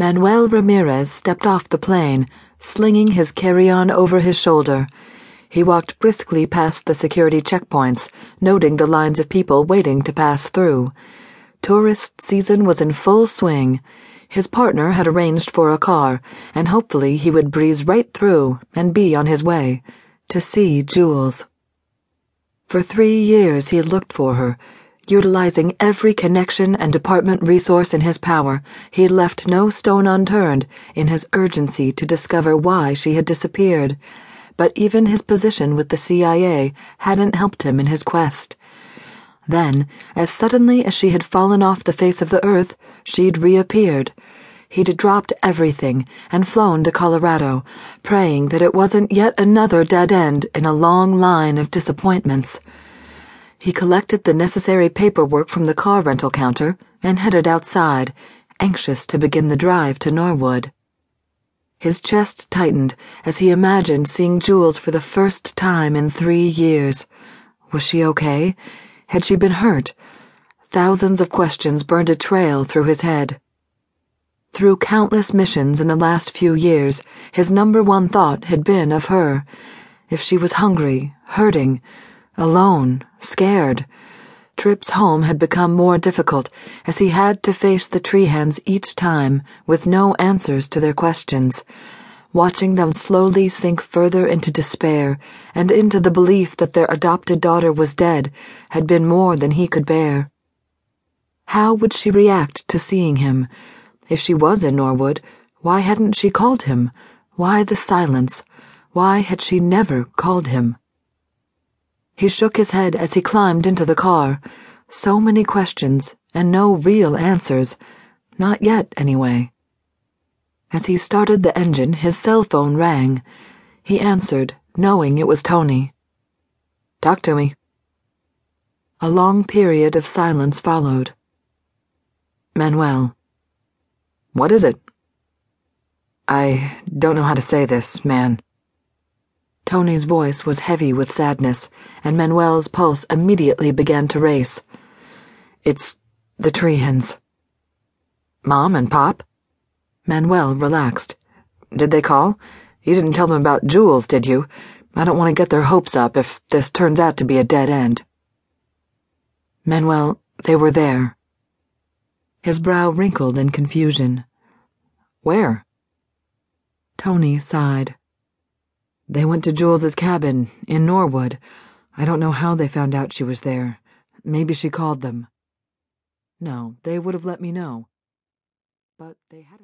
Manuel Ramirez stepped off the plane, slinging his carry on over his shoulder. He walked briskly past the security checkpoints, noting the lines of people waiting to pass through. Tourist season was in full swing. His partner had arranged for a car, and hopefully he would breeze right through and be on his way to see Jules. For three years he had looked for her. Utilizing every connection and department resource in his power, he left no stone unturned in his urgency to discover why she had disappeared. But even his position with the CIA hadn't helped him in his quest. Then, as suddenly as she had fallen off the face of the earth, she'd reappeared. He'd dropped everything and flown to Colorado, praying that it wasn't yet another dead end in a long line of disappointments. He collected the necessary paperwork from the car rental counter and headed outside, anxious to begin the drive to Norwood. His chest tightened as he imagined seeing Jules for the first time in three years. Was she okay? Had she been hurt? Thousands of questions burned a trail through his head. Through countless missions in the last few years, his number one thought had been of her. If she was hungry, hurting, alone, scared, trips home had become more difficult as he had to face the Trehans each time with no answers to their questions, watching them slowly sink further into despair and into the belief that their adopted daughter was dead had been more than he could bear. How would she react to seeing him? If she was in Norwood, why hadn't she called him? Why the silence? Why had she never called him? He shook his head as he climbed into the car. So many questions, and no real answers. Not yet, anyway. As he started the engine, his cell phone rang. He answered, knowing it was Tony. Talk to me. A long period of silence followed. Manuel. What is it? I don't know how to say this, man. Tony's voice was heavy with sadness, and Manuel's pulse immediately began to race. It's the Trehans. Mom and Pop? Manuel relaxed. Did they call? You didn't tell them about Jules, did you? I don't want to get their hopes up if this turns out to be a dead end. Manuel, they were there. His brow wrinkled in confusion. Where? Tony sighed. They went to Jules's cabin in Norwood. I don't know how they found out she was there. Maybe she called them. No, they would have let me know. But they hadn't.